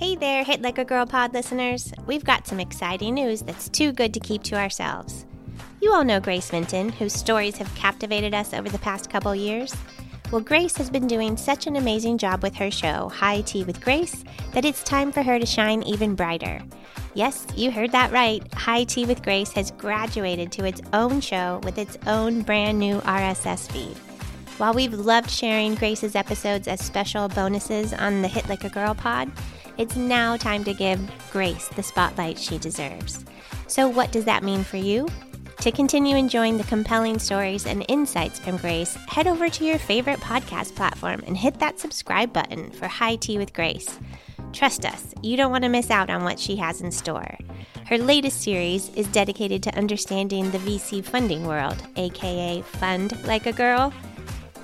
Hey there, Hit Like a Girl pod listeners. We've got some exciting news that's too good to keep to ourselves. You all know Grace Minton, whose stories have captivated us over the past couple years. Well, Grace has been doing such an amazing job with her show, High Tea with Grace, that it's time for her to shine even brighter. Yes, you heard that right. High Tea with Grace has graduated to its own show with its own brand new RSS feed. While we've loved sharing Grace's episodes as special bonuses on the Hit Like a Girl pod, it's now time to give Grace the spotlight she deserves. So, what does that mean for you? To continue enjoying the compelling stories and insights from Grace, head over to your favorite podcast platform and hit that subscribe button for High Tea with Grace. Trust us, you don't want to miss out on what she has in store. Her latest series is dedicated to understanding the VC funding world, aka Fund Like a Girl.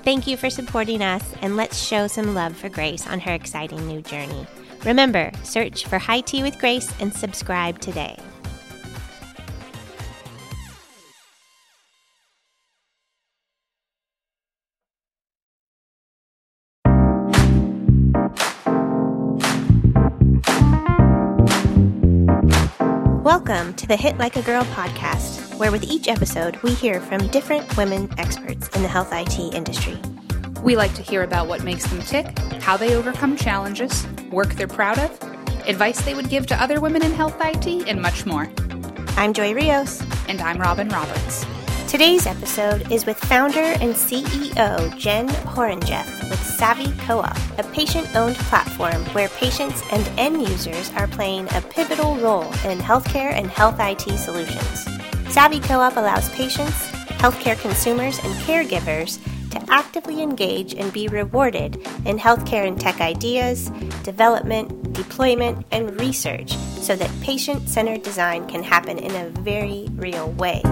Thank you for supporting us, and let's show some love for Grace on her exciting new journey. Remember, search for High Tea with Grace and subscribe today. Welcome to the Hit Like a Girl podcast, where with each episode we hear from different women experts in the health IT industry. We like to hear about what makes them tick, how they overcome challenges, work they're proud of, advice they would give to other women in health IT, and much more. I'm Joy Rios. And I'm Robin Roberts. Today's episode is with founder and CEO Jen Horonjeff with Savvy Co-op, a patient-owned platform where patients and end users are playing a pivotal role in healthcare and health IT solutions. Savvy Co-op allows patients, healthcare consumers, and caregivers to actively engage and be rewarded in healthcare and tech ideas, development, deployment, and research so that patient centered design can happen in a very real way.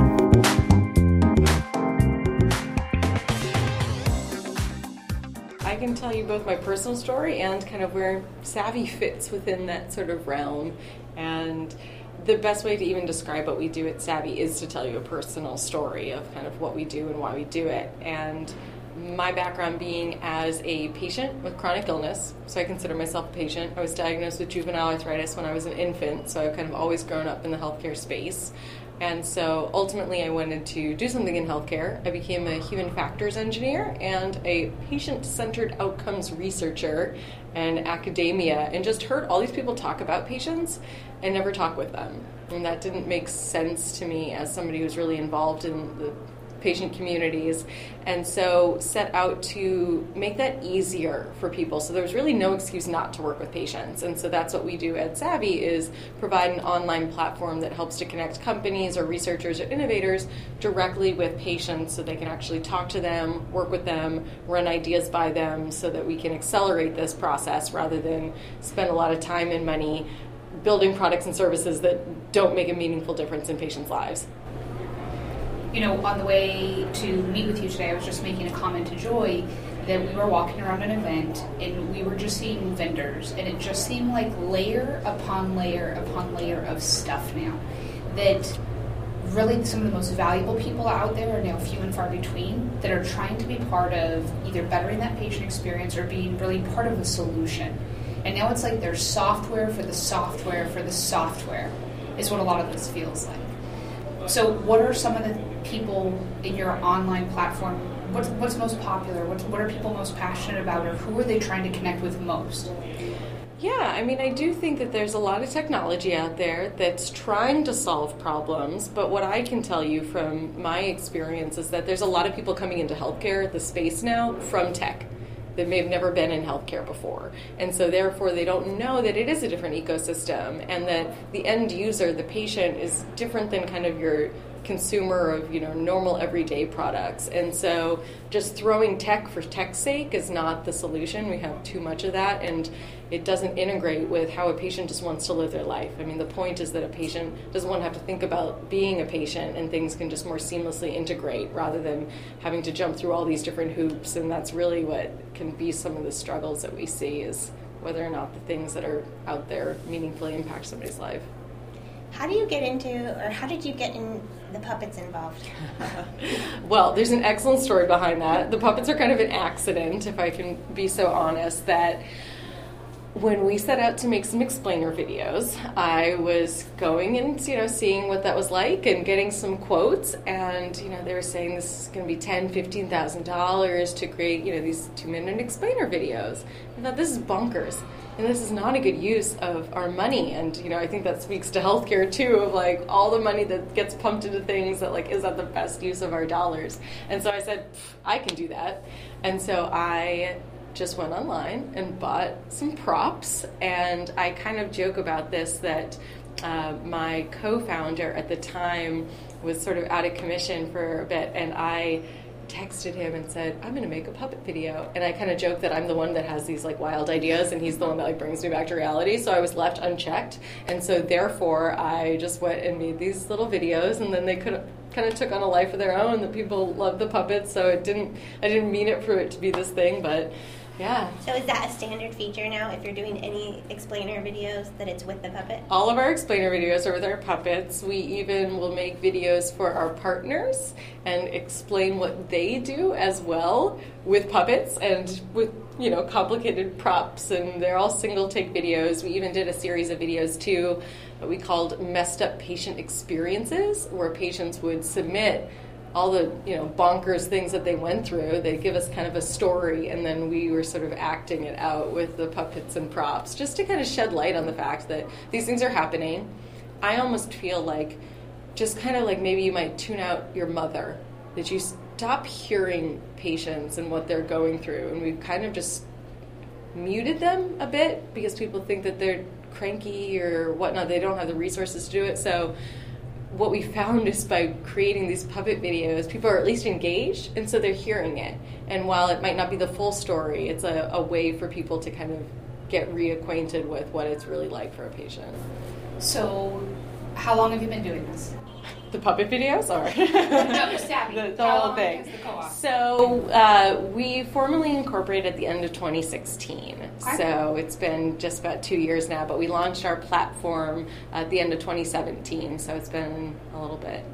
I can tell you both my personal story and kind of where Savvy fits within that sort of realm. And the best way to even describe what we do at Savvy is to tell you a personal story of kind of what we do and why we do it. And my background being as a patient with chronic illness, so I consider myself a patient. I was diagnosed with juvenile arthritis when I was an infant, so I've kind of always grown up in the healthcare space. And so ultimately, I wanted to do something in healthcare. I became a human factors engineer and a patient centered outcomes researcher in academia, and just heard all these people talk about patients and never talk with them. And that didn't make sense to me as somebody who's really involved in the patient communities, and so set out to make that easier for people. So there's really no excuse not to work with patients, and so that's what we do at Savvy is provide an online platform that helps to connect companies or researchers or innovators directly with patients, so they can actually talk to them, work with them, run ideas by them, so that we can accelerate this process rather than spend a lot of time and money building products and services that don't make a meaningful difference in patients' lives you know, on the way to meet with you today, I was just making a comment to Joy that we were walking around an event and we were just seeing vendors, and it just seemed like layer upon layer upon layer of stuff now. That really some of the most valuable people out there are now few and far between that are trying to be part of either bettering that patient experience or being really part of a solution. And now it's like there's software for the software for the software, is what a lot of this feels like. So, what are some of the people in your online platform? What's, what's most popular? What's, what are people most passionate about, or who are they trying to connect with most? Yeah, I mean, I do think that there's a lot of technology out there that's trying to solve problems, but what I can tell you from my experience is that there's a lot of people coming into healthcare, the space now, from tech that may have never been in healthcare before. And so, therefore, they don't know that it is a different ecosystem and that the end user, the patient, is different than kind of your consumer of you know normal everyday products and so just throwing tech for tech's sake is not the solution we have too much of that and it doesn't integrate with how a patient just wants to live their life. I mean, the point is that a patient doesn't want to have to think about being a patient and things can just more seamlessly integrate rather than having to jump through all these different hoops. And that's really what can be some of the struggles that we see is whether or not the things that are out there meaningfully impact somebody's life. How do you get into, or how did you get in the puppets involved? well, there's an excellent story behind that. The puppets are kind of an accident, if I can be so honest, that when we set out to make some explainer videos, I was going and you know seeing what that was like and getting some quotes, and you know they were saying this is going to be ten, fifteen thousand dollars to create you know these two minute explainer videos. I thought this is bonkers, and this is not a good use of our money. And you know I think that speaks to healthcare too, of like all the money that gets pumped into things that like is that the best use of our dollars? And so I said I can do that, and so I just went online and bought some props. And I kind of joke about this that uh, my co founder at the time was sort of out of commission for a bit, and I texted him and said, I'm going to make a puppet video. And I kind of joke that I'm the one that has these like wild ideas and he's the one that like brings me back to reality. So I was left unchecked. And so therefore I just went and made these little videos and then they could kind of took on a life of their own. The people loved the puppets. So it didn't, I didn't mean it for it to be this thing, but yeah. So is that a standard feature now if you're doing any explainer videos that it's with the puppet? All of our explainer videos are with our puppets. We even will make videos for our partners and explain what they do as well with puppets and with you know complicated props and they're all single take videos. We even did a series of videos too that we called messed up patient experiences where patients would submit all the you know bonkers things that they went through. They give us kind of a story, and then we were sort of acting it out with the puppets and props, just to kind of shed light on the fact that these things are happening. I almost feel like just kind of like maybe you might tune out your mother, that you stop hearing patients and what they're going through, and we've kind of just muted them a bit because people think that they're cranky or whatnot. They don't have the resources to do it, so what we found is by creating these puppet videos, people are at least engaged, and so they're hearing it. And while it might not be the full story, it's a, a way for people to kind of get reacquainted with what it's really like for a patient. So, how long have you been doing this? The puppet videos, or no, Savvy. the, the whole thing. The so uh, we formally incorporated at the end of 2016. Okay. So it's been just about two years now, but we launched our platform at the end of 2017. So it's been a little bit.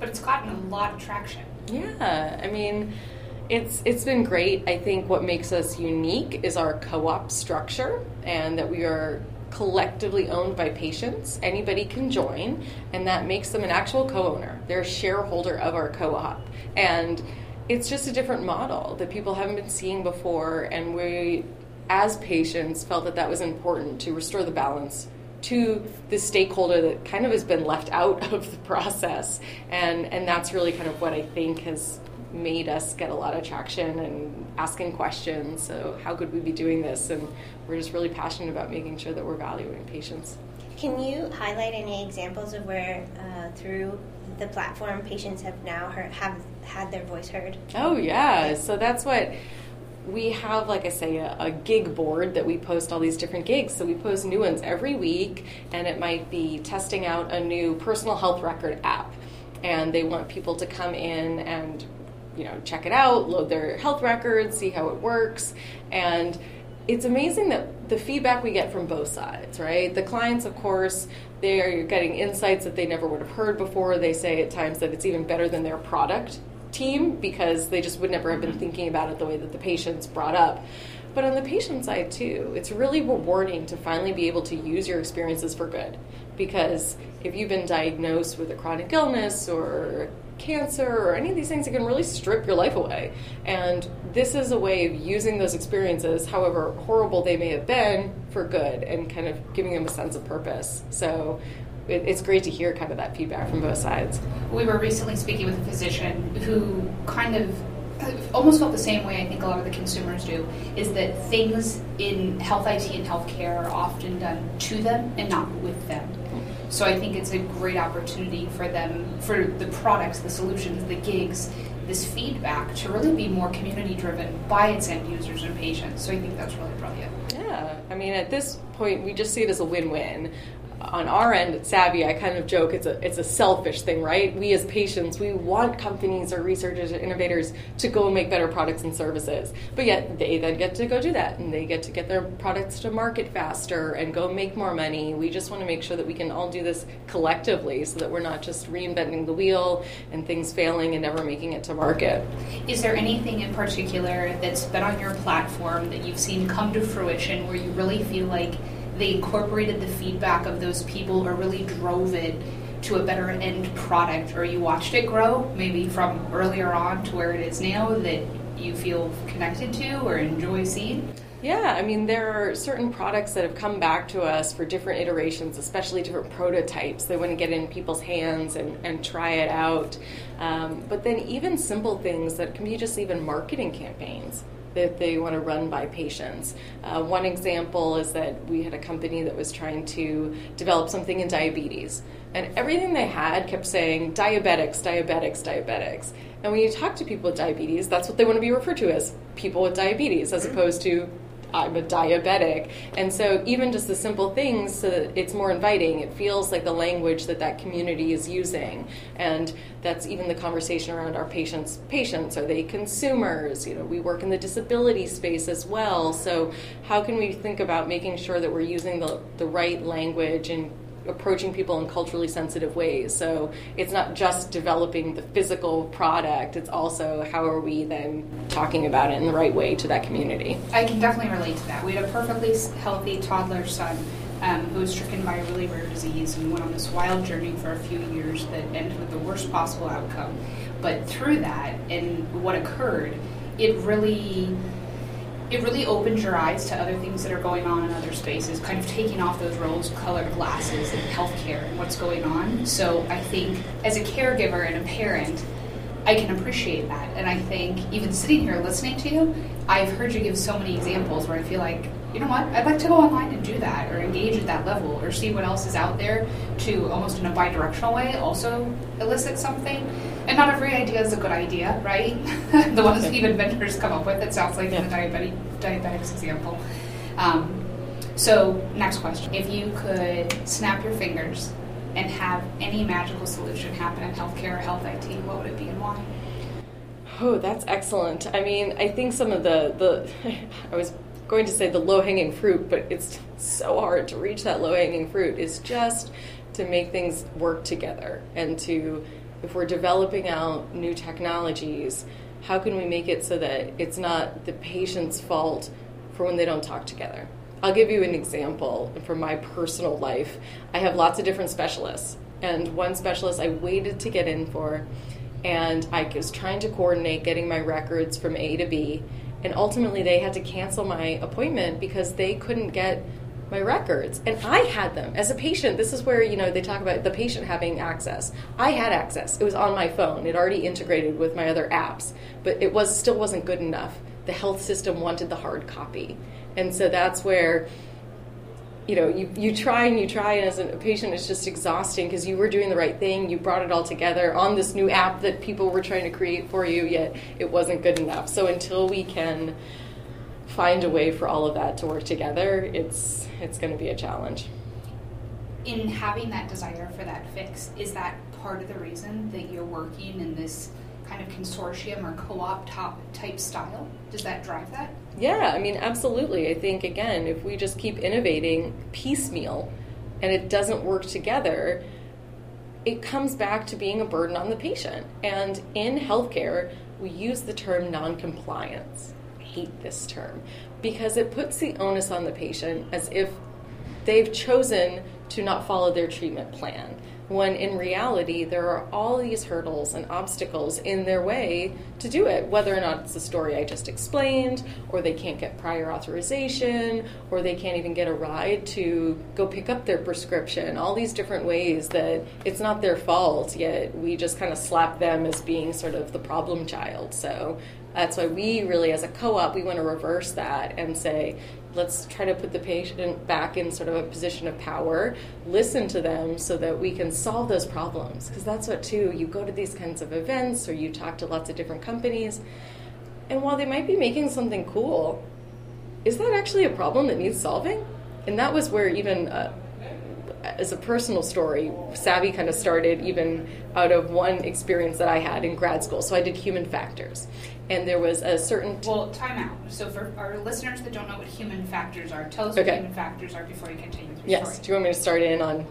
But it's gotten a lot of traction. Yeah, I mean. It's it's been great. I think what makes us unique is our co-op structure and that we are collectively owned by patients. Anybody can join, and that makes them an actual co owner. They're a shareholder of our co op. And it's just a different model that people haven't been seeing before. And we, as patients, felt that that was important to restore the balance to the stakeholder that kind of has been left out of the process. And, and that's really kind of what I think has made us get a lot of traction and asking questions. So, how could we be doing this? And we're just really passionate about making sure that we're valuing patients. Can you highlight any examples of where, uh, through the platform, patients have now heard, have had their voice heard? Oh yeah, so that's what we have. Like I say, a, a gig board that we post all these different gigs. So we post new ones every week, and it might be testing out a new personal health record app, and they want people to come in and you know check it out, load their health records, see how it works, and it's amazing that the feedback we get from both sides, right? The clients, of course, they're getting insights that they never would have heard before. They say at times that it's even better than their product team because they just would never have been mm-hmm. thinking about it the way that the patients brought up. But on the patient side, too, it's really rewarding to finally be able to use your experiences for good. Because if you've been diagnosed with a chronic illness or cancer or any of these things, it can really strip your life away. And this is a way of using those experiences, however horrible they may have been, for good and kind of giving them a sense of purpose. So it, it's great to hear kind of that feedback from both sides. We were recently speaking with a physician who kind of almost felt the same way I think a lot of the consumers do is that things in health IT and healthcare are often done to them and not with them. So I think it's a great opportunity for them, for the products, the solutions, the gigs, this feedback to really be more community driven by its end users and patients. So I think that's really brilliant. Yeah, I mean, at this point, we just see it as a win win. On our end at Savvy, I kind of joke it's a it's a selfish thing, right? We as patients, we want companies or researchers or innovators to go and make better products and services, but yet they then get to go do that and they get to get their products to market faster and go make more money. We just want to make sure that we can all do this collectively, so that we're not just reinventing the wheel and things failing and never making it to market. Is there anything in particular that's been on your platform that you've seen come to fruition where you really feel like they incorporated the feedback of those people or really drove it to a better end product or you watched it grow maybe from earlier on to where it is now that you feel connected to or enjoy seeing? Yeah, I mean, there are certain products that have come back to us for different iterations, especially different prototypes. They want to get in people's hands and, and try it out. Um, but then, even simple things that can be just even marketing campaigns that they want to run by patients. Uh, one example is that we had a company that was trying to develop something in diabetes, and everything they had kept saying diabetics, diabetics, diabetics. And when you talk to people with diabetes, that's what they want to be referred to as people with diabetes, as opposed to I'm a diabetic. And so, even just the simple things, so it's more inviting. It feels like the language that that community is using. And that's even the conversation around our patients. Patients, are they consumers? You know, we work in the disability space as well. So, how can we think about making sure that we're using the, the right language and approaching people in culturally sensitive ways. So it's not just developing the physical product, it's also how are we then talking about it in the right way to that community. I can definitely relate to that. We had a perfectly healthy toddler son um, who was stricken by a really rare disease and went on this wild journey for a few years that ended with the worst possible outcome. But through that and what occurred, it really it really opens your eyes to other things that are going on in other spaces, kind of taking off those rose colored glasses in healthcare and what's going on. So I think as a caregiver and a parent, I can appreciate that. And I think even sitting here listening to you, I've heard you give so many examples where I feel like, you know what, I'd like to go online and do that or engage at that level or see what else is out there to almost in a bi directional way also elicit something. And not every idea is a good idea, right? the ones even vendors come up with, it sounds like yeah. in the diabetic, diabetics example. Um, so, next question. If you could snap your fingers and have any magical solution happen in healthcare or health IT, what would it be and why? Oh, that's excellent. I mean, I think some of the, the I was going to say the low hanging fruit, but it's so hard to reach that low hanging fruit, is just to make things work together and to, if we're developing out new technologies, how can we make it so that it's not the patient's fault for when they don't talk together? I'll give you an example from my personal life. I have lots of different specialists, and one specialist I waited to get in for, and I was trying to coordinate getting my records from A to B and ultimately they had to cancel my appointment because they couldn't get my records. And i had them. As a patient this is where you know they talk about the patient having access. I had access. It was on my phone. It already integrated with my other apps but it was still wasn't good enough. The health system wanted the hard copy. And so that's where you know, you, you try and you try, and as a patient, it's just exhausting because you were doing the right thing. You brought it all together on this new app that people were trying to create for you, yet it wasn't good enough. So until we can find a way for all of that to work together, it's it's going to be a challenge. In having that desire for that fix, is that part of the reason that you're working in this kind of consortium or co-op top type style? Does that drive that? Yeah, I mean, absolutely. I think again, if we just keep innovating piecemeal and it doesn't work together, it comes back to being a burden on the patient. And in healthcare, we use the term noncompliance. I hate this term because it puts the onus on the patient as if they've chosen to not follow their treatment plan when in reality there are all these hurdles and obstacles in their way to do it, whether or not it's the story I just explained, or they can't get prior authorization, or they can't even get a ride to go pick up their prescription, all these different ways that it's not their fault, yet we just kind of slap them as being sort of the problem child. So that's why we really, as a co op, we want to reverse that and say, let's try to put the patient back in sort of a position of power, listen to them so that we can solve those problems. Because that's what, too, you go to these kinds of events or you talk to lots of different companies, and while they might be making something cool, is that actually a problem that needs solving? And that was where even uh, as a personal story, Savvy kind of started even out of one experience that I had in grad school. So I did human factors, and there was a certain. Well, time out. So for our listeners that don't know what human factors are, tell us what human factors are before you continue with your yes. story. Do you want me to start in on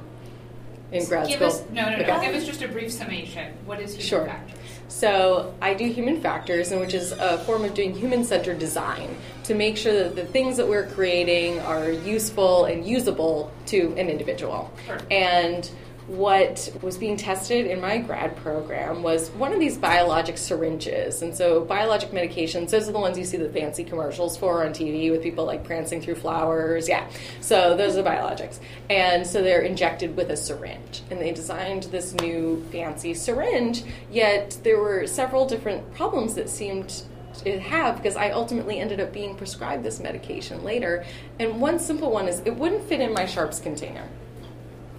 in grad Give school? us no, no, no. Give us just a brief summation. What is human Sure. factors? So I do human factors, and which is a form of doing human-centered design to make sure that the things that we're creating are useful and usable to an individual. Sure. And what was being tested in my grad program was one of these biologic syringes. And so, biologic medications, those are the ones you see the fancy commercials for on TV with people like prancing through flowers. Yeah. So, those are biologics. And so, they're injected with a syringe. And they designed this new fancy syringe, yet, there were several different problems that seemed to have because I ultimately ended up being prescribed this medication later. And one simple one is it wouldn't fit in my sharps container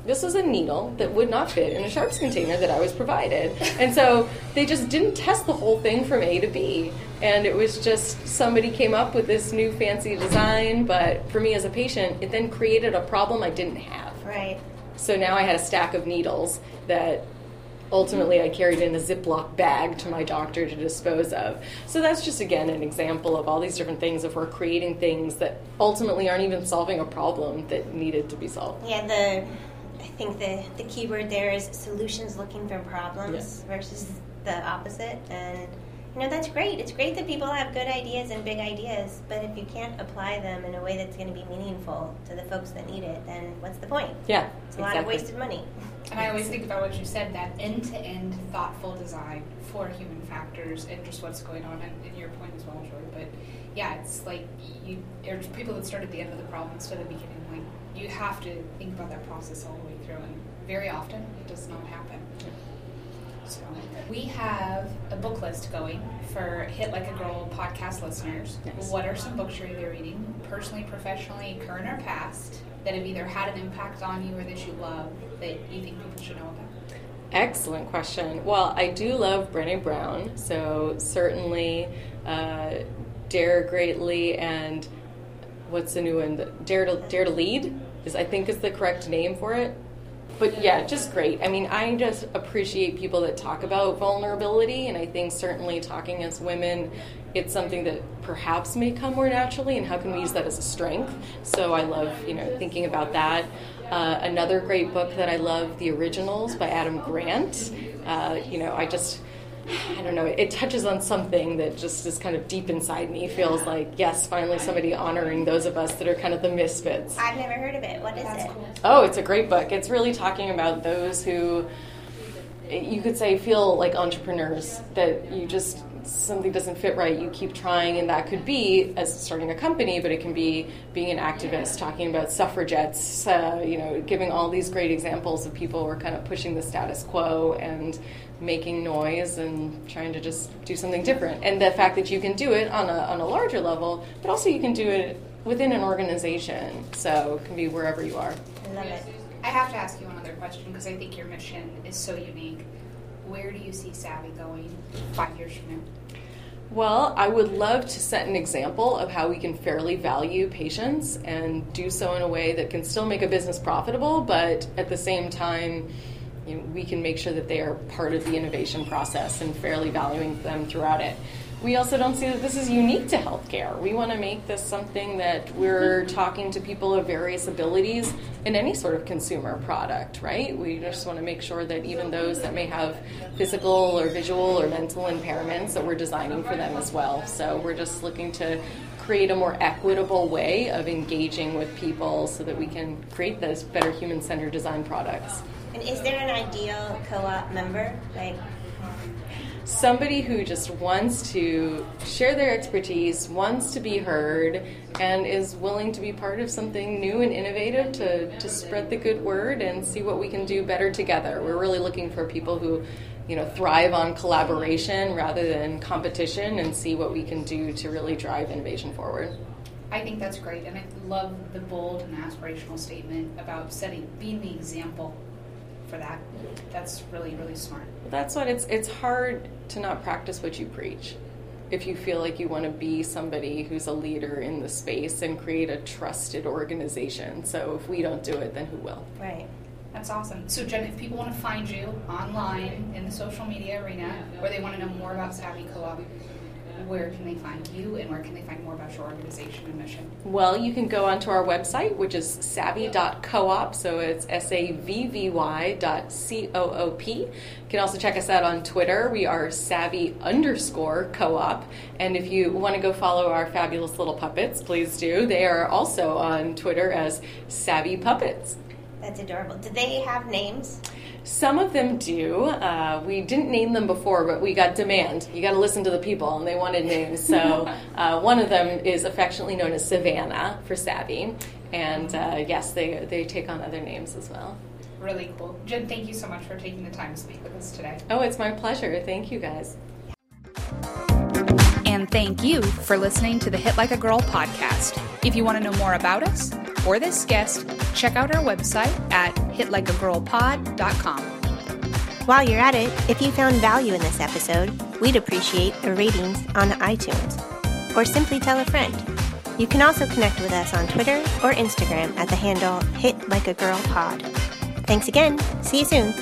this was a needle that would not fit in a sharps container that I was provided. And so they just didn't test the whole thing from A to B. And it was just somebody came up with this new fancy design, but for me as a patient, it then created a problem I didn't have. Right. So now I had a stack of needles that ultimately I carried in a Ziploc bag to my doctor to dispose of. So that's just again an example of all these different things if we're creating things that ultimately aren't even solving a problem that needed to be solved. Yeah, the think the the key word there is solutions looking for problems Yes. versus the opposite. And you know that's great. It's great that people have good ideas and big ideas, but if you can't apply them in a way that's going to be meaningful to the folks that need it, then what's the point? Yeah, It's a lot of wasted money. And I always think about what you said that end to end thoughtful design for human factors and just what's going on, and, and your point as well, Joy. But yeah, it's like you, there's people that start at the end of the problem instead of the beginning. Like you have to think about that process all the way through, and very often it does not happen. We have a book list going for Hit Like a Girl podcast listeners. Nice. What are some books you're either reading, personally, professionally, current or past, that have either had an impact on you or that you love that you think people should know about? Excellent question. Well, I do love Brené Brown, so certainly uh, Dare Greatly and what's the new one? Dare to Dare to Lead is I think is the correct name for it. But yeah, just great. I mean, I just appreciate people that talk about vulnerability, and I think certainly talking as women, it's something that perhaps may come more naturally, and how can we use that as a strength? So I love, you know, thinking about that. Uh, another great book that I love, The Originals by Adam Grant. Uh, you know, I just, I don't know, it touches on something that just is kind of deep inside me. Feels like, yes, finally somebody honoring those of us that are kind of the misfits. I've never heard of it. What is That's it? cool. Oh, it's a great book. It's really talking about those who you could say feel like entrepreneurs that you just something doesn't fit right you keep trying and that could be as starting a company but it can be being an activist talking about suffragettes uh, you know giving all these great examples of people who are kind of pushing the status quo and making noise and trying to just do something different and the fact that you can do it on a, on a larger level but also you can do it within an organization so it can be wherever you are I love it. I have to ask you one other question because I think your mission is so unique. Where do you see Savvy going five years from now? Well, I would love to set an example of how we can fairly value patients and do so in a way that can still make a business profitable, but at the same time, you know, we can make sure that they are part of the innovation process and fairly valuing them throughout it. We also don't see that this is unique to healthcare. We want to make this something that we're mm-hmm. talking to people of various abilities in any sort of consumer product, right? We just want to make sure that even those that may have physical or visual or mental impairments that we're designing for them as well. So we're just looking to create a more equitable way of engaging with people so that we can create those better human-centered design products. And is there an ideal co-op member? Like, somebody who just wants to share their expertise, wants to be heard, and is willing to be part of something new and innovative to, to spread the good word and see what we can do better together. We're really looking for people who, you know, thrive on collaboration rather than competition and see what we can do to really drive innovation forward. I think that's great, and I love the bold and aspirational statement about setting, being the example for that. That's really, really smart. That's what it's it's hard to not practice what you preach. if you feel like you want to be somebody who's a leader in the space and create a trusted organization. So if we don't do it, then who will? Right. That's awesome. So, Jen, if people want to find you online in the social media arena, or they want to know more about Savvy Co-op, where can they find you, and where can they find more about your organization and mission? Well, you can go onto our website, which is savvy.coop. So it's S A V V Y dot C O O P. You can also check us out on Twitter. We are savvy underscore co-op. And if you want to go follow our fabulous little puppets, please do. They are also on Twitter as savvy puppets. That's adorable. Do they have names? Some of them do. Uh, we didn't name them before, but we got demand. You got to listen to the people, and they wanted names. So uh, one of them is affectionately known as Savannah for Savvy, and uh, yes, they they take on other names as well. Really cool. Jen, thank you so much for taking the time to speak with us today. Oh, it's my pleasure. Thank you, guys. And thank you for listening to the Hit Like a Girl podcast. If you want to know more about us or this guest, check out our website at hitlikeagirlpod.com. While you're at it, if you found value in this episode, we'd appreciate a ratings on iTunes. Or simply tell a friend. You can also connect with us on Twitter or Instagram at the handle Hit Like a Girl Pod. Thanks again. See you soon.